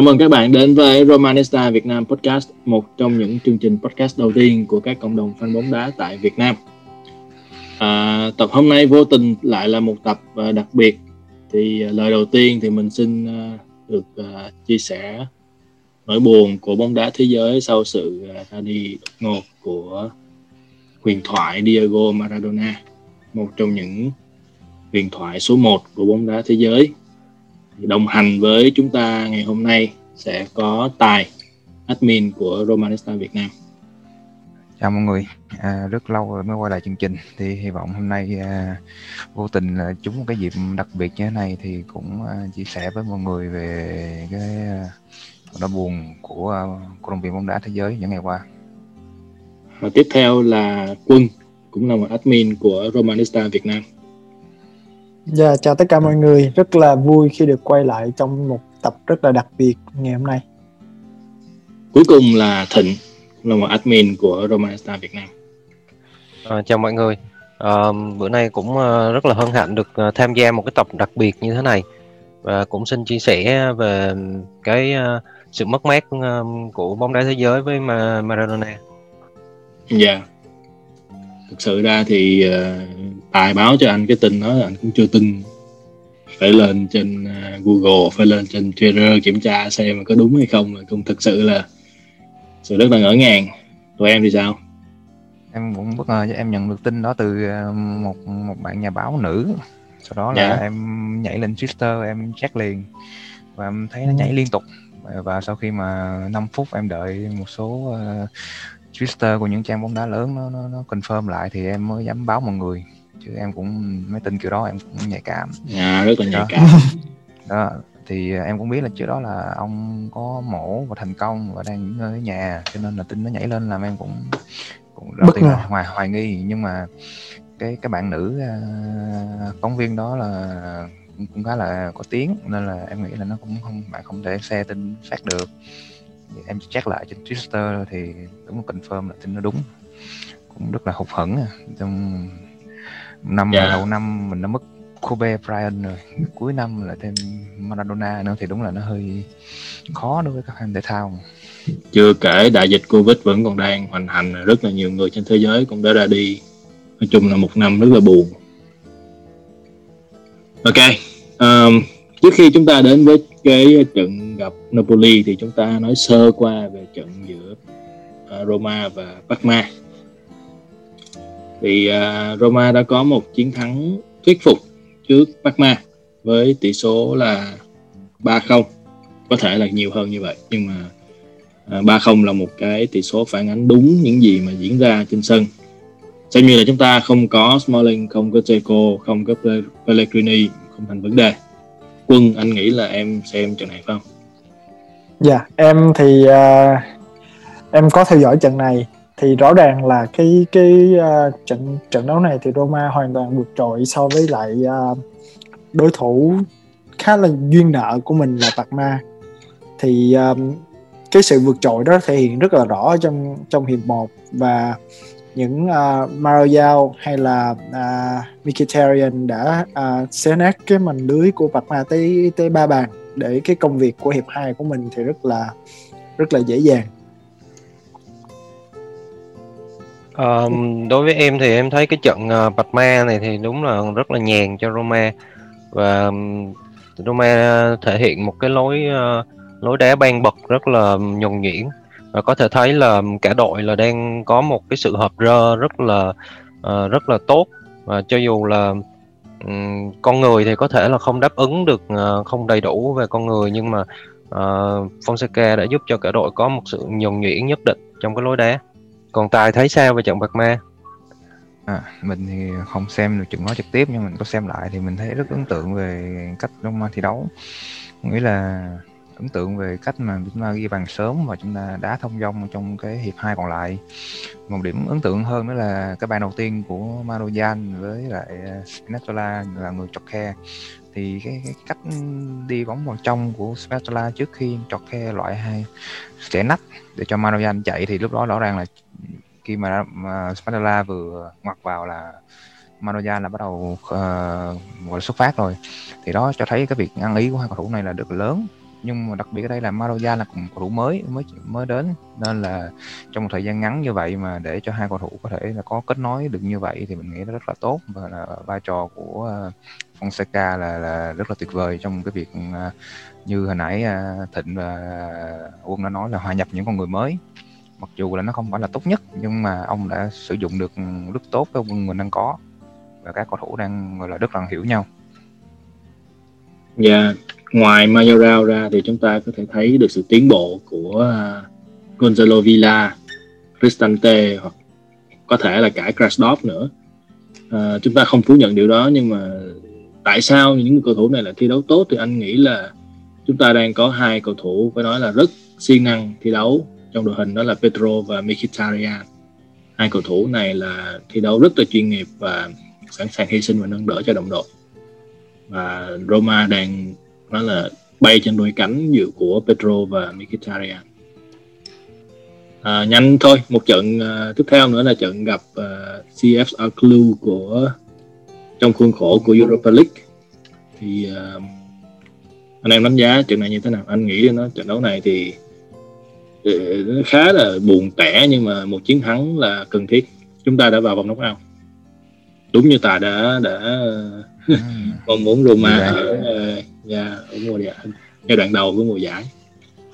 Chào mừng các bạn đến với Romanista Việt Nam Podcast, một trong những chương trình podcast đầu tiên của các cộng đồng fan bóng đá tại Việt Nam. À, tập hôm nay vô tình lại là một tập à, đặc biệt. Thì à, lời đầu tiên thì mình xin à, được chia sẻ nỗi buồn của bóng đá thế giới sau sự ra đi đột ngột của huyền thoại Diego Maradona, một trong những huyền thoại số 1 của bóng đá thế giới đồng hành với chúng ta ngày hôm nay sẽ có Tài, admin của Romanista Việt Nam. Chào mọi người, à, rất lâu rồi mới quay lại chương trình thì hy vọng hôm nay à, vô tình à, trúng một cái dịp đặc biệt như thế này thì cũng à, chia sẻ với mọi người về cái à, buồn của à, cổ động viên bóng đá thế giới những ngày qua. Và tiếp theo là Quân, cũng là một admin của Romanista Việt Nam. Dạ, chào tất cả mọi người, rất là vui khi được quay lại trong một tập rất là đặc biệt ngày hôm nay. Cuối cùng là Thịnh, là một admin của Romanista Việt Nam. À, chào mọi người, à, bữa nay cũng uh, rất là hân hạnh được uh, tham gia một cái tập đặc biệt như thế này và cũng xin chia sẻ về cái uh, sự mất mát của bóng đá thế giới với Maradona. Dạ. Yeah. Thực sự ra thì tài báo cho anh cái tin đó anh cũng chưa tin. Phải lên trên uh, Google phải lên trên Twitter kiểm tra xem mà có đúng hay không là cũng thực sự là sự rất là ngỡ ngàng. Tụi em thì sao? Em cũng bất ngờ em nhận được tin đó từ ờ, một một bạn nhà báo nữ. Sau đó là. Dạ. em nhảy lên Twitter em check liền và em thấy nó nhảy liên tục. Và sau khi mà 5 phút em đợi một số uh, Twitter của những trang bóng đá lớn nó, nó nó confirm lại thì em mới dám báo mọi người chứ em cũng mấy tin kiểu đó em cũng nhạy cảm. À, rất là nhạy đó. cảm. Đó thì em cũng biết là trước đó là ông có mổ và thành công và đang nghỉ ngơi ở nhà cho nên là tin nó nhảy lên làm em cũng cũng đầu tiên là hoài hoài nghi. Nhưng mà cái cái bạn nữ uh, phóng viên đó là cũng khá là có tiếng nên là em nghĩ là nó cũng không bạn không thể xe tin phát được. Em check lại trên Twitter thì đúng confirm là tin nó đúng. Cũng rất là hụt hẫng à. Năm yeah. Dạ. đầu năm mình đã mất Kobe Bryant rồi cuối năm lại thêm Maradona nữa thì đúng là nó hơi khó đối với các fan thể thao chưa kể đại dịch Covid vẫn còn đang hoành hành rất là nhiều người trên thế giới cũng đã ra đi nói chung là một năm rất là buồn ok um, trước khi chúng ta đến với cái trận gặp Napoli thì chúng ta nói sơ qua về trận giữa uh, Roma và Parma thì uh, Roma đã có một chiến thắng thuyết phục trước Parma với tỷ số là 3-0 có thể là nhiều hơn như vậy nhưng mà à, uh, 3-0 là một cái tỷ số phản ánh đúng những gì mà diễn ra trên sân. Xem như là chúng ta không có Smalling không có Checo không có Pellegrini không thành vấn đề. Quân anh nghĩ là em xem trận này phải không? Dạ yeah, em thì uh, em có theo dõi trận này thì rõ ràng là cái cái uh, trận trận đấu này thì Roma hoàn toàn vượt trội so với lại uh, đối thủ khá là duyên nợ của mình là Parma. Thì um, cái sự vượt trội đó thể hiện rất là rõ trong trong hiệp 1 và những uh, Martial hay là uh, Mkhitaryan đã uh, xé nát cái màn lưới của Parma tới tới ba bàn để cái công việc của hiệp 2 của mình thì rất là rất là dễ dàng. Um, đối với em thì em thấy cái trận ờ, uh, Bạch Ma này thì đúng là rất là nhàn cho Roma. Và um, Roma thể hiện một cái lối uh, lối đá ban bật rất là nhuần nhuyễn. Và có thể thấy là cả đội là đang có một cái sự hợp rơ rất là uh, rất là tốt. Và cho dù là um, con người thì có thể là không đáp ứng được uh, không đầy đủ về con người nhưng mà uh, Fonseca đã giúp cho cả đội có một sự nhuần nhuyễn nhất định trong cái lối đá còn tài thấy sao về trận bạc ma? À, mình thì không xem được trận đó trực tiếp nhưng mình có xem lại thì mình thấy rất ấn tượng về cách Roma thi đấu. Nghĩa là ấn tượng về cách mà chúng ta ghi bàn sớm và chúng ta đá thông dong trong cái hiệp hai còn lại. Một điểm ấn tượng hơn nữa là cái bàn đầu tiên của Marojan với lại Spinazzola là người chọc khe thì cái, cái cách đi bóng vào trong của Spatula trước khi chọt khe loại hai sẽ nách để cho Marojan chạy thì lúc đó rõ ràng là khi mà, mà Spatula vừa ngoặt vào là Marojan là bắt đầu uh, gọi là xuất phát rồi. Thì đó cho thấy cái việc ăn ý của hai cầu thủ này là được lớn nhưng mà đặc biệt ở đây là Maroja là cũng cầu thủ mới mới mới đến nên là trong một thời gian ngắn như vậy mà để cho hai cầu thủ có thể là có kết nối được như vậy thì mình nghĩ nó rất là tốt và là vai trò của ờ, Fonseca là, là rất là tuyệt vời trong cái việc ờ, như hồi nãy ờ, Thịnh và Quân đã nói là hòa nhập những con người mới mặc dù là nó không phải là tốt nhất nhưng mà ông đã sử dụng được rất tốt cái quân mình đang có và các cầu thủ đang gọi là rất là hiểu nhau. Dạ, yeah ngoài Mayoral ra thì chúng ta có thể thấy được sự tiến bộ của uh, Gonzalo Villa, Cristante hoặc có thể là cả Krasnov nữa. À, chúng ta không phủ nhận điều đó nhưng mà tại sao những cầu thủ này lại thi đấu tốt thì anh nghĩ là chúng ta đang có hai cầu thủ phải nói là rất siêng năng thi đấu. Trong đội hình đó là Pedro và Mkhitaryan. Hai cầu thủ này là thi đấu rất là chuyên nghiệp và sẵn sàng hy sinh và nâng đỡ cho đồng đội. Và Roma đang nói là bay trên đôi cánh dự của Pedro và Mkhitaryan. À, nhanh thôi một trận uh, tiếp theo nữa là trận gặp uh, à, CFR Clue của trong khuôn khổ của Europa League. Thì uh, anh em đánh giá trận này như thế nào? Anh nghĩ nó trận đấu này thì nó khá là buồn tẻ nhưng mà một chiến thắng là cần thiết. Chúng ta đã vào vòng knockout. Đúng như ta đã đã ừ. mong muốn Roma ở uh, yeah, ở mùa giải giai đoạn đầu của mùa giải.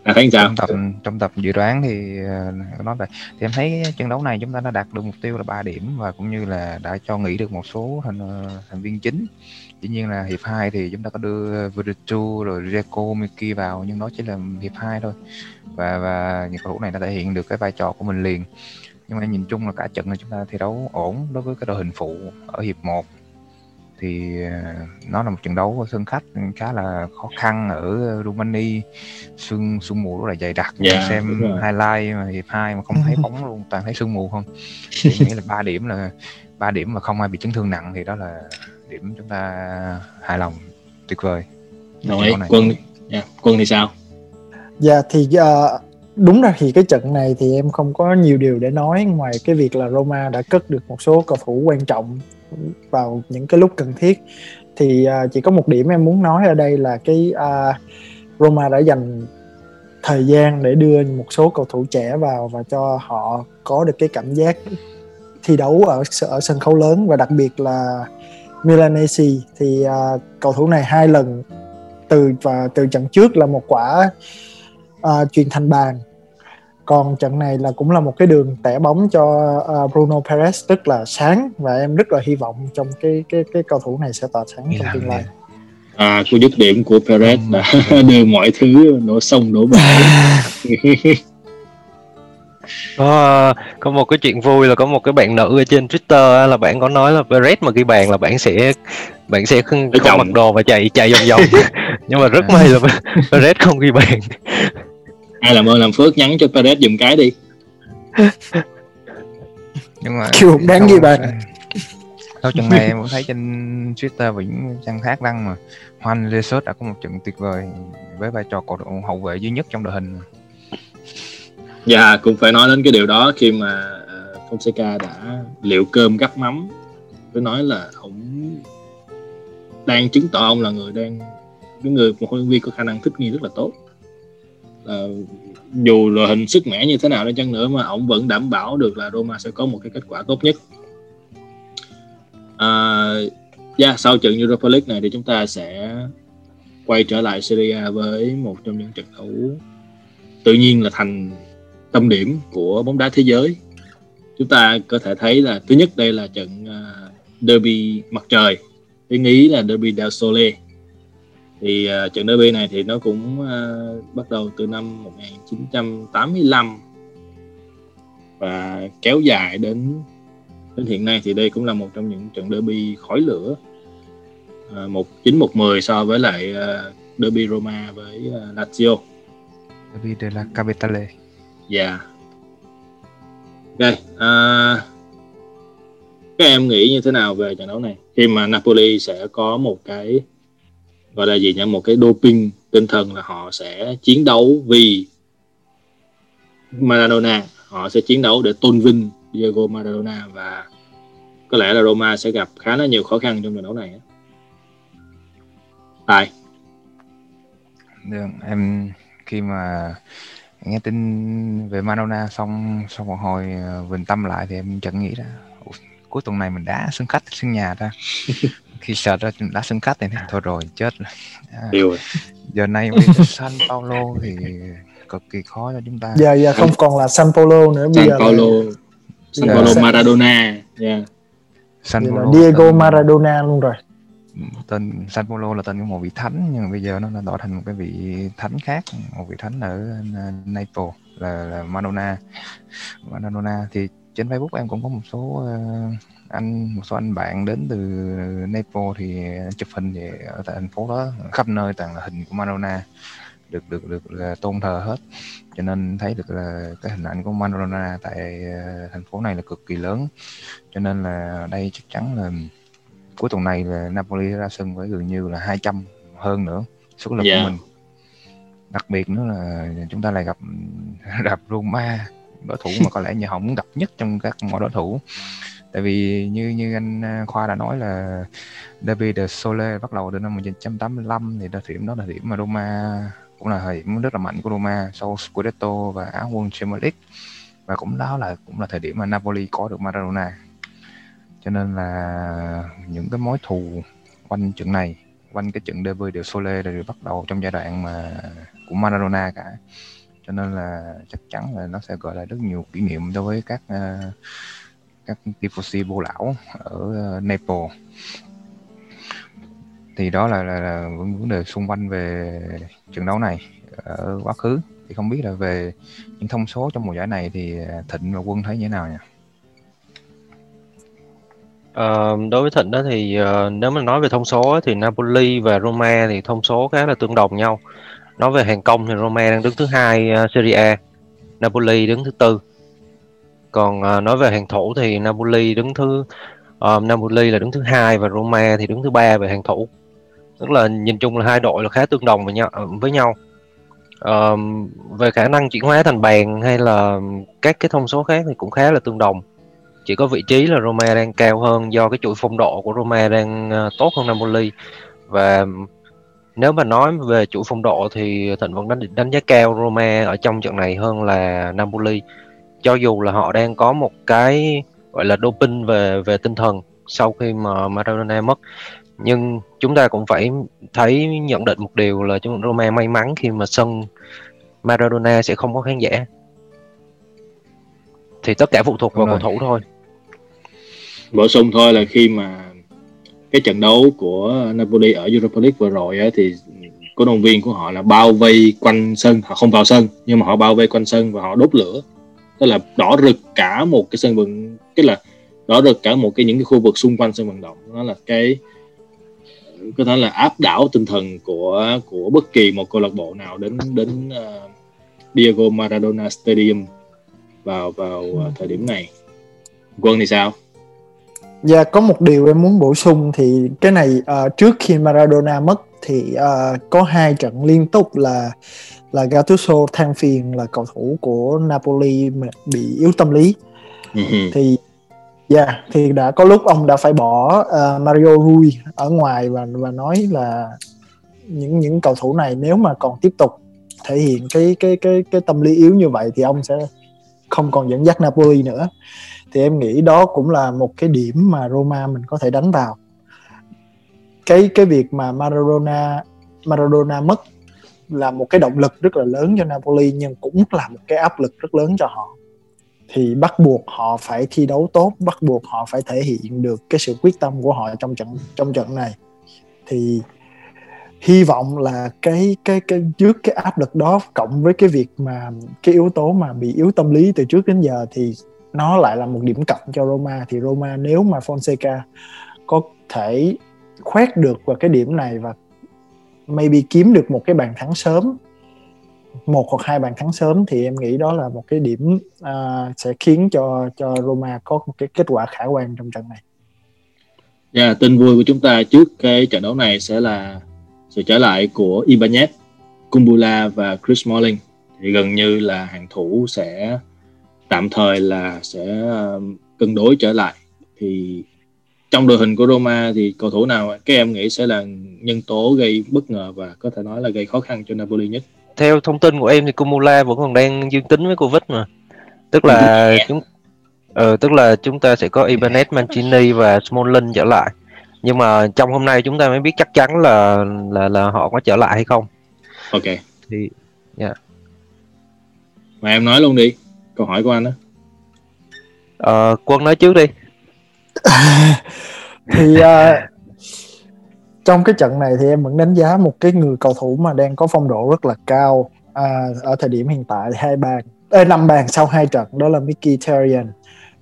À, thấy sao? Trong tập trong tập dự đoán thì ờ, nói về thì em thấy trận đấu này chúng ta đã đạt được mục tiêu là 3 điểm và cũng như là đã cho nghỉ được một số thành ờ, thành viên chính. Tuy nhiên là hiệp 2 thì chúng ta có đưa Virtu rồi Reco Miki vào nhưng đó chỉ là hiệp 2 thôi. Và và những cầu thủ này đã thể hiện được cái vai trò của mình liền. Nhưng mà nhìn chung là cả trận này chúng ta thi đấu ổn đối với cái đội hình phụ ở hiệp 1 thì ờ, nó là một trận đấu ở sân khách khá là khó khăn ở Rumani sương sương mù rất là dày đặc. Yeah, dạ, xem highlight mà hiệp 2 mà không thấy bóng luôn. Toàn thấy sương mù không? Thì nghĩ là ba điểm là ba điểm mà không ai bị chấn thương nặng thì đó là điểm chúng ta hài lòng. Tuyệt vời. Đồng ý quân yeah. Dạ, quân thì sao? Dạ thì uh, đúng ra thì cái trận này thì em không có nhiều điều để nói ngoài cái việc là Roma đã cất được một số cầu thủ quan trọng vào những cái lúc cần thiết. Thì uh, chỉ có một điểm em muốn nói ở đây là cái uh, Roma đã dành thời gian để đưa một số cầu thủ trẻ vào và cho họ có được cái cảm giác thi đấu ở ở sân khấu lớn và đặc biệt là Milanese thì uh, cầu thủ này hai lần từ và từ trận trước là một quả uh, truyền thành bàn còn trận này là cũng là một cái đường tẻ bóng cho uh, Bruno Perez rất là sáng và em rất là hy vọng trong cái cái cái cầu thủ này sẽ tỏa sáng trong tương lai. À cú dứt điểm của Perez đã đưa mọi thứ nổ sông đổ bể. Có có một cái chuyện vui là có một cái bạn nữ ở trên Twitter là bạn có nói là Perez mà ghi bàn là bạn sẽ bạn sẽ không, không mặc đồ và chạy chạy vòng vòng. Nhưng mà rất may là Perez không ghi bàn ai làm ơn làm phước nhắn cho Perez dùng cái đi. Nhưng mà kiểu đáng ghi bàn sau trận này em cũng thấy trên Twitter và những trang khác đăng mà. Juan Jesus đã có một trận tuyệt vời với vai trò cầu thủ hậu vệ duy nhất trong đội hình Dạ yeah, cũng phải nói đến cái điều đó khi mà uh, Fonseca đã liệu cơm gắp mắm. Cứ nói là ông đang chứng tỏ ông là người đang cái người một huấn luyện viên có khả năng thích nghi rất là tốt là dù là hình sức mẻ như thế nào đi chăng nữa mà ông vẫn đảm bảo được là Roma sẽ có một cái kết quả tốt nhất. À, yeah, sau trận Europa League này thì chúng ta sẽ quay trở lại Serie A với một trong những trận đấu tự nhiên là thành tâm điểm của bóng đá thế giới. Chúng ta có thể thấy là thứ nhất đây là trận uh, derby mặt trời. Tiếng ý là derby del sole thì uh, trận derby này thì nó cũng uh, bắt đầu từ năm 1985 và kéo dài đến đến hiện nay thì đây cũng là một trong những trận derby khói lửa uh, một chín một mười so với lại uh, derby Roma với uh, Lazio. Derby de la Capitale. Dạ. Yeah. ok uh, các em nghĩ như thế nào về trận đấu này? Khi mà Napoli sẽ có một cái gọi là gì nhỉ một cái doping tinh thần là họ sẽ chiến đấu vì Maradona họ sẽ chiến đấu để tôn vinh Diego Maradona và có lẽ là Roma sẽ gặp khá là nhiều khó khăn trong trận đấu này. Tài. Được, em khi mà nghe tin về Maradona xong xong một hồi uh, bình tâm lại thì em chẳng nghĩ ra cuối tuần này mình đá sân khách sân nhà ta khi sợ ra đá sân khách thì thôi rồi chết rồi. À, giờ này tới San Paulo thì cực kỳ khó cho chúng ta. Giờ giờ không còn là San Paulo nữa. Bây San giờ Paulo là, San Dạ. Paulo San- Maradona yeah. San là Paulo Diego tên, Maradona luôn rồi. Tên San Paulo là tên của một vị thánh nhưng mà bây giờ nó đã đổi thành một cái vị thánh khác một vị thánh ở Naples là, là Maradona. Maradona thì trên Facebook em cũng có một số uh, anh một số anh bạn đến từ Naples thì chụp hình thì ở tại thành phố đó khắp nơi toàn là hình của Maradona được được được là tôn thờ hết. Cho nên thấy được là cái hình ảnh của Maradona tại ờ, thành phố này là cực kỳ lớn. Cho nên là đây chắc chắn là cuối tuần này là Napoli ra sân với gần như là 200 hơn nữa sức lực Dạ. của mình. Đặc biệt nữa là chúng ta lại gặp gặp Roma đối thủ mà có lẽ nhà họ muốn gặp nhất trong các mọi đối thủ. Tại vì như như anh à, Khoa đã nói là Derby de Sole bắt đầu từ năm 1985 thì thời điểm đó là điểm mà Roma cũng là thời điểm rất là mạnh của Roma sau Scudetto và Á quân Champions League. Và cũng đó là cũng là thời điểm mà Napoli có được Maradona. Cho nên là những cái mối thù quanh trận này quanh cái trận Derby de Sole đều bắt đầu trong giai đoạn mà của Maradona cả cho nên là chắc chắn là nó sẽ gọi lại rất nhiều kỷ niệm đối với các ờ, các tifosi bô lão ở ờ, Naples thì đó là, là, là vấn đề xung quanh về trận đấu này ở quá khứ thì không biết là về những thông số trong mùa giải này thì ờ, Thịnh và Quân thấy như thế nào nhỉ? Ờ, đối với Thịnh đó thì uh, nếu mà nói về thông số thì Napoli và Roma thì thông số khá là tương đồng nhau. Nói về hàng công thì Roma đang đứng thứ hai uh, Serie A, Napoli đứng thứ tư. Còn uh, nói về hàng thủ thì Napoli đứng thứ uh, Napoli là đứng thứ hai và Roma thì đứng thứ ba về hàng thủ. Tức là nhìn chung là hai đội là khá tương đồng với nhau với nhau. uh, về khả năng chuyển hóa thành bàn hay là các cái thông số khác thì cũng khá là tương đồng chỉ có vị trí là Roma đang cao hơn do cái chuỗi phong độ của Roma đang uh, tốt hơn Napoli và nếu mà nói về chuỗi phong độ thì Thịnh vẫn đánh đánh giá cao Roma ở trong trận này hơn là Napoli. Cho dù là họ đang có một cái gọi là doping về về tinh thần sau khi mà Maradona mất nhưng chúng ta cũng phải thấy nhận định một điều là chúng Roma may mắn khi mà sân Maradona sẽ không có khán giả. Thì tất cả phụ thuộc vào cầu thủ thôi. Bổ sung thôi là khi mà cái trận đấu của Napoli ở Europa League vừa rồi á, thì cổ động viên của họ là bao vây quanh sân họ không vào sân nhưng mà họ bao vây quanh sân và họ đốt lửa. Tức là đỏ rực cả một cái sân vận cái là đỏ rực cả một cái những cái khu vực xung quanh sân vận động. Nó là cái có thể là áp đảo tinh thần của của bất kỳ một câu lạc bộ nào đến đến uh, Diego Maradona Stadium vào vào uh, thời điểm này. Quân thì sao? Dạ có một điều em muốn bổ sung thì cái này ờ, trước khi Maradona mất thì ờ, có hai trận liên tục là là Gattuso than phiền là cầu thủ của Napoli bị yếu tâm lý Ừ. thì dạ thì đã có lúc ông đã phải bỏ ờ, Mario Rui ở ngoài và và nói là những những cầu thủ này nếu mà còn tiếp tục thể hiện cái cái cái cái tâm lý yếu như vậy thì ông sẽ không còn dẫn dắt Napoli nữa thì em nghĩ đó cũng là một cái điểm mà Roma mình có thể đánh vào. Cái cái việc mà Maradona Maradona mất là một cái động lực rất là lớn cho Napoli, nhưng cũng là một cái áp lực rất lớn cho họ. Thì bắt buộc họ phải thi đấu tốt, bắt buộc họ phải thể hiện được cái sự quyết tâm của họ trong trận trong trận này. Thì hy vọng là cái cái cái trước cái áp lực đó cộng với cái việc mà, cái yếu tố mà bị yếu tâm lý từ trước đến giờ thì nó lại là một điểm cộng cho Roma thì Roma nếu mà Fonseca có thể khoét được vào cái điểm này và maybe kiếm được một cái bàn thắng sớm một hoặc hai bàn thắng sớm thì em nghĩ đó là một cái điểm uh, sẽ khiến cho cho Roma có một cái kết quả khả quan trong trận này. Dạ, tin vui của chúng ta trước cái trận đấu này sẽ là sự trở lại của Ibanez, Kumbula và Chris Smalling. Thì gần như là hàng thủ sẽ tạm thời là sẽ um, cân đối trở lại. Thì trong đội hình của Roma thì cầu thủ nào các em nghĩ sẽ là nhân tố gây bất ngờ và có thể nói là gây khó khăn cho Napoli nhất? Theo thông tin của em thì Kumula vẫn còn đang dương tính với Covid mà. Tức là chúng ờ, tức là chúng ta sẽ có Ibanez, Mancini và Smalling trở lại. Nhưng mà trong hôm nay chúng ta mới biết chắc chắn là là là họ có trở lại hay không. Ok. Thì yeah. Mà em nói luôn đi, câu hỏi của anh đó. Ờ, Quân nói trước đi. thì uh, trong cái trận này thì em vẫn đánh giá một cái người cầu thủ mà đang có phong độ rất là cao à, ở thời điểm hiện tại thì hai bàn năm bàn sau hai trận đó là Mickey Terrian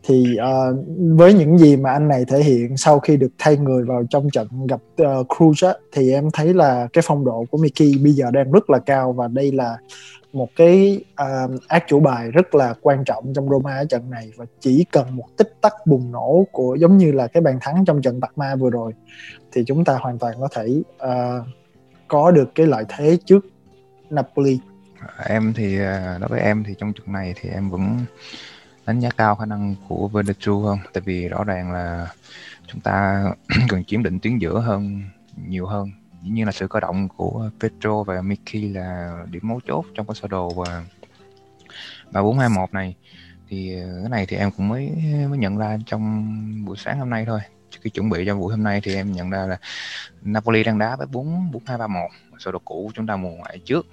thì uh, với những gì mà anh này thể hiện sau khi được thay người vào trong trận gặp uh, Cruz á, thì em thấy là cái phong độ của Mickey bây giờ đang rất là cao và đây là một cái à, uh, ác chủ bài rất là quan trọng trong Roma ở trận này và chỉ cần một tích tắc bùng nổ của giống như là cái bàn thắng trong trận Parma vừa rồi thì chúng ta hoàn toàn có thể uh, có được cái lợi thế trước Napoli. À, em thì đối với em thì trong trận này thì em vẫn đánh giá cao khả năng của Verdetrue hơn tại vì rõ ràng là chúng ta cần chiếm định tuyến giữa hơn nhiều hơn dĩ nhiên là sự cơ động của Pedro và Mickey là điểm mấu chốt trong cái sơ đồ và và 421 này. Thì ờ, cái này thì em cũng mới mới nhận ra trong buổi sáng hôm nay thôi. Trước khi chuẩn bị cho buổi hôm nay thì em nhận ra là Napoli đang đá với 4 4 2 3 1 sơ đồ cũ chúng ta mùa ngoại trước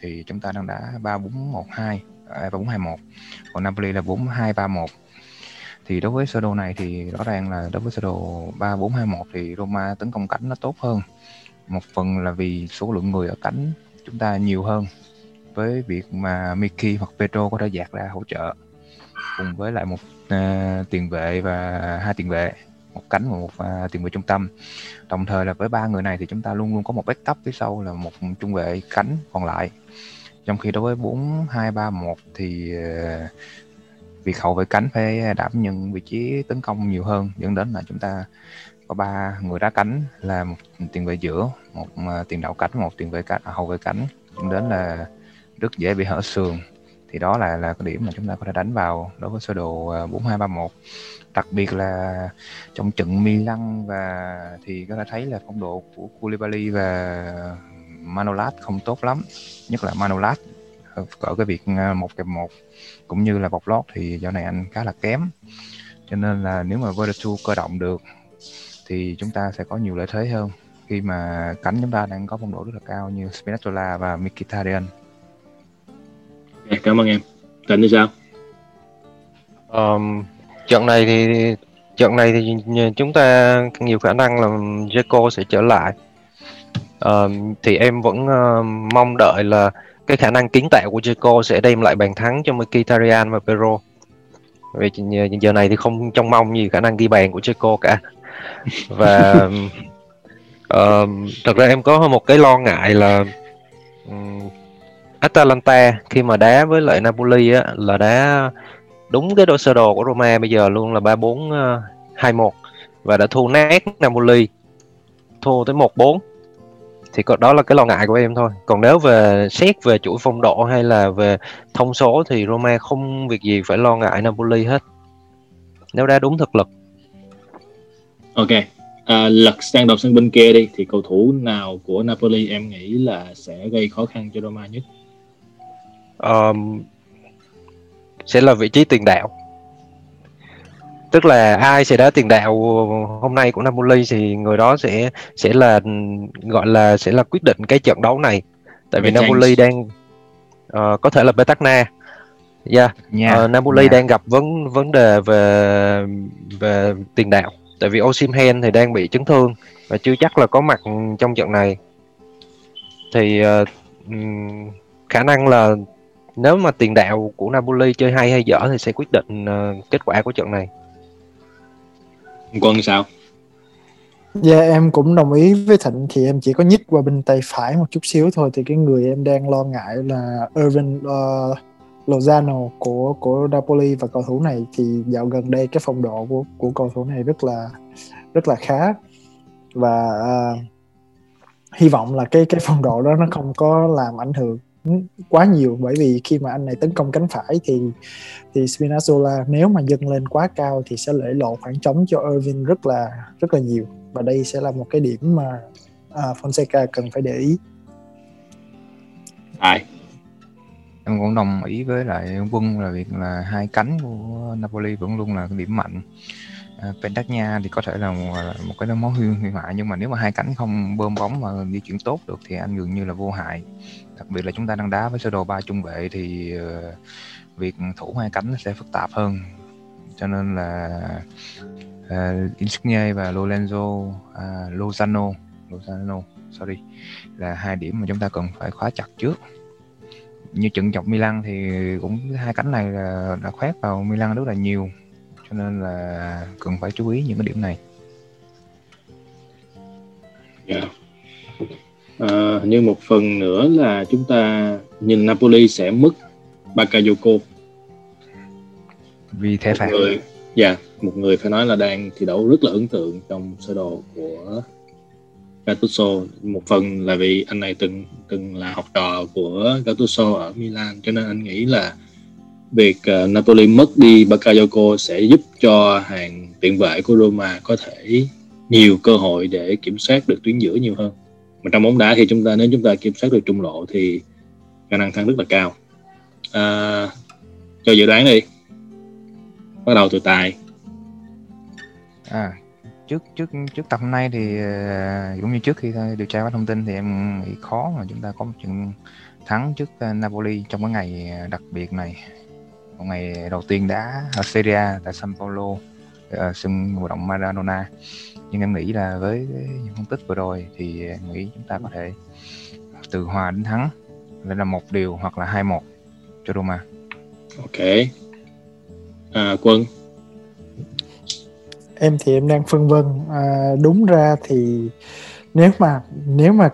thì chúng ta đang đá 3 4 1 2 à, 4 2 1 còn Napoli là 4 2 3 1 thì đối với sơ đồ này thì rõ ràng là đối với sơ đồ 3 4 2 1 thì Roma tấn công cánh nó tốt hơn một phần là vì số lượng người ở cánh chúng ta nhiều hơn với việc mà Mickey hoặc Pedro có thể dạt ra hỗ trợ cùng với lại một uh, tiền vệ và hai tiền vệ một cánh và một uh, tiền vệ trung tâm. Đồng thời là với ba người này thì chúng ta luôn luôn có một backup phía sau là một trung vệ cánh còn lại. Trong khi đối với bốn hai ba một thì uh, việc hậu vệ cánh phải đảm nhận vị trí tấn công nhiều hơn dẫn đến là chúng ta có ba người đá cánh là một tiền vệ giữa một à, tiền đạo cánh một tiền vệ cánh à, hậu vệ cánh. Dẫn đến là rất dễ bị hở sườn. Thì đó là là cái điểm mà chúng ta có thể đánh vào đối với sơ đồ à, 4231 đặc biệt là trong trận Milan và thì có thể thấy là phong độ của Koulibaly và Manolas không tốt lắm. Nhất là Manolas à, ở cái việc một kèm một cũng như là bọc lót thì do này anh khá là kém. Cho nên là nếu mà Vertu cơ động được thì chúng ta sẽ có nhiều lợi thế hơn khi mà cánh chúng ta đang có phong độ rất là cao như Spinazzola và Mkhitaryan. Cảm ơn em. Trần thì sao? Um, trận này thì trận này thì chúng ta nhiều khả năng là Jeco sẽ trở lại. Um, thì em vẫn uh, mong đợi là cái khả năng kiến tạo của Jeco sẽ đem lại bàn thắng cho Mkhitaryan và Pero. Vì giờ này thì không trông mong gì khả năng ghi bàn của Jeco cả và uh, thật ra em có một cái lo ngại là um, Atalanta khi mà đá với lại Napoli á là đá đúng cái đôi sơ đồ của Roma bây giờ luôn là ba bốn ờ, hai một và đã thua nát Napoli thua tới một bốn. Thì đó là cái lo ngại của em thôi. Còn nếu về xét về chuỗi phong độ hay là về thông số thì Roma không việc gì phải lo ngại Napoli hết. Nếu đá đúng thực lực. Ok, à, lật sang đầu sân bên kia đi thì cầu thủ nào của Napoli em nghĩ là sẽ gây khó khăn cho Roma nhất? Um, sẽ là vị trí tiền đạo. Tức là ai sẽ đá tiền đạo hôm nay của Napoli thì người đó sẽ sẽ là gọi là sẽ là quyết định cái trận đấu này. Tại vì Napoli đang uh, có thể là Betagna. Yeah. yeah. Uh, Napoli yeah. đang gặp vấn vấn đề về về tiền đạo tại vì Osimhen thì đang bị chấn thương và chưa chắc là có mặt trong trận này thì uh, khả năng là nếu mà tiền đạo của Napoli chơi hay hay dở thì sẽ quyết định uh, kết quả của trận này Quân sao? Dạ yeah, em cũng đồng ý với Thịnh thì em chỉ có nhích qua bên tay phải một chút xíu thôi thì cái người em đang lo ngại là Irvin uh, Lozano của của Napoli và cầu thủ này thì dạo gần đây cái phong độ của của cầu thủ này rất là rất là khá và uh, hy vọng là cái cái phong độ đó nó không có làm ảnh hưởng quá nhiều bởi vì khi mà anh này tấn công cánh phải thì thì Spinazzola nếu mà dâng lên quá cao thì sẽ để lộ khoảng trống cho Irving rất là rất là nhiều và đây sẽ là một cái điểm mà uh, Fonseca cần phải để ý. Ai? Em cũng đồng ý với lại quân là việc là hai cánh của Napoli vẫn luôn là cái điểm mạnh. À, thì có thể là một, một cái món huyền huyền thoại nhưng mà nếu mà hai cánh không bơm bóng mà di chuyển tốt được thì anh gần như là vô hại. Đặc biệt là chúng ta đang đá với sơ đồ ba trung vệ thì uh, việc thủ hai cánh sẽ phức tạp hơn. Cho nên là uh, Insigne và Lorenzo uh, Lozano Lozano sorry là hai điểm mà chúng ta cần phải khóa chặt trước như trận chọc Milan thì cũng hai cánh này là đã khoét vào Milan rất là nhiều cho nên là cần phải chú ý những cái điểm này. Yeah. Dạ. À, như một phần nữa là chúng ta nhìn Napoli sẽ mất Bakayoko vì thế phạt. Người, dạ, yeah, một người phải nói là đang thi đấu rất là ấn tượng trong sơ đồ của Gattuso. Một phần là vì anh này từng từng là học trò của Gattuso ở Milan cho nên anh nghĩ là việc uh, Napoli mất đi Bakayoko sẽ giúp cho hàng tiền vệ của Roma có thể nhiều cơ hội để kiểm soát được tuyến giữa nhiều hơn. Mà trong bóng đá thì chúng ta nếu chúng ta kiểm soát được trung lộ thì khả năng thắng rất là cao. À, cho dự đoán đi. Bắt đầu từ tài. À trước trước trước tập hôm nay thì uh, cũng như trước khi điều tra thông tin thì em nghĩ khó mà chúng ta có một trận thắng trước uh, Napoli trong cái ngày đặc biệt này. Một ngày đầu tiên đá ở Serie A tại San Paulo ở sân vận động Maradona. Nhưng em nghĩ là với những phân tích vừa rồi thì em nghĩ chúng ta có thể từ hòa đến thắng. Lên là một điều hoặc là hai một cho Roma. Ok. À, Quân em thì em đang phân vân à, đúng ra thì nếu mà nếu mà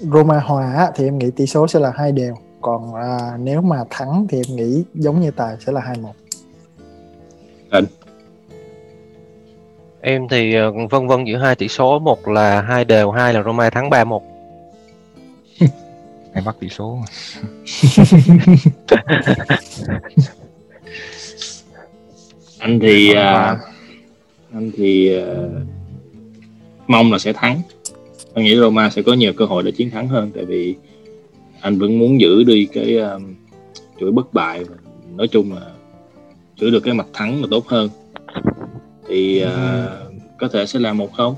Roma hòa thì em nghĩ tỷ số sẽ là hai đều. Còn à, nếu mà thắng thì em nghĩ giống như tài sẽ là hai một. Anh. Em thì ờ, vân vân giữa hai tỷ số một là hai đều hai là Roma thắng ba một. Hay bắt tỷ số. Anh thì uh, anh thì uh, mong là sẽ thắng. Anh nghĩ Roma sẽ có nhiều cơ hội để chiến thắng hơn tại vì anh vẫn muốn giữ đi cái uh, chuỗi bất bại nói chung là giữ được cái mặt thắng là tốt hơn. Thì uh, có thể sẽ là một không.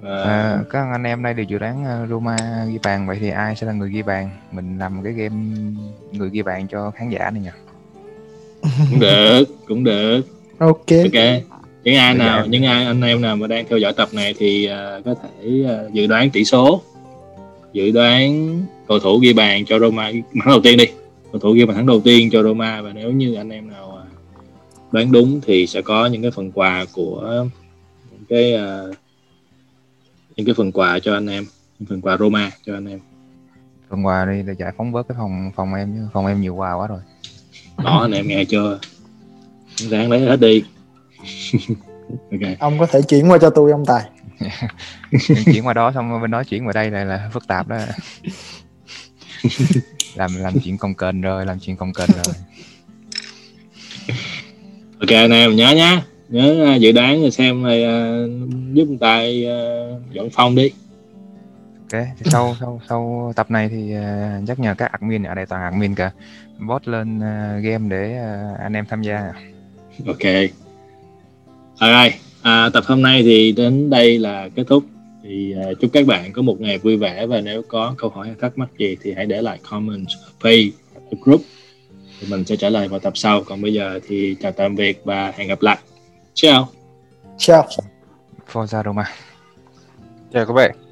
Và... à, các anh em đây đều dự đoán Roma ghi bàn vậy thì ai sẽ là người ghi bàn? Mình làm cái game người ghi bàn cho khán giả này nhỉ? Cũng được cũng được ok. Ok. Những ai nào những ai anh em nào mà đang theo dõi tập này thì uh, có thể uh, dự đoán tỷ số. Dự đoán cầu thủ ghi bàn cho Roma thắng đầu tiên đi. Cầu thủ ghi bàn thắng đầu tiên cho Roma và nếu như anh em nào uh, đoán đúng thì sẽ có những cái phần quà của những cái uh, những cái phần quà cho anh em những phần quà Roma cho anh em. Phần quà đi để giải phóng bớt cái phòng phòng em phòng em nhiều quà quá rồi. Đó anh em nghe chưa ráng lấy hết đi. Okay. ông có thể chuyển qua cho tôi ông tài. Chuyển qua đó xong bên đó chuyển qua đây là, là phức tạp đó. Làm làm chuyện công kênh rồi làm chuyện công kênh rồi. Ok anh em nhớ nhá. Nhớ uh, dự đoán rồi xem rồi uh, giúp tài uh, dọn phòng đi. Ok thì sau sau sau tập này thì uh, chắc nhờ các admin ở đây toàn admin cả bot lên uh, game để uh, anh em tham gia ok. Rồi à, tập hôm nay thì đến đây là kết thúc. Thì uh, chúc các bạn có một ngày vui vẻ và nếu có câu hỏi hay thắc mắc gì thì hãy để lại comment page group. Thì mình sẽ trả lời vào tập sau. Còn bây giờ thì chào tạm biệt và hẹn gặp lại. Ciao ciao Forza Roma chào các bạn